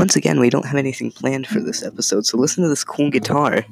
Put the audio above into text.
Once again, we don't have anything planned for this episode, so listen to this cool guitar.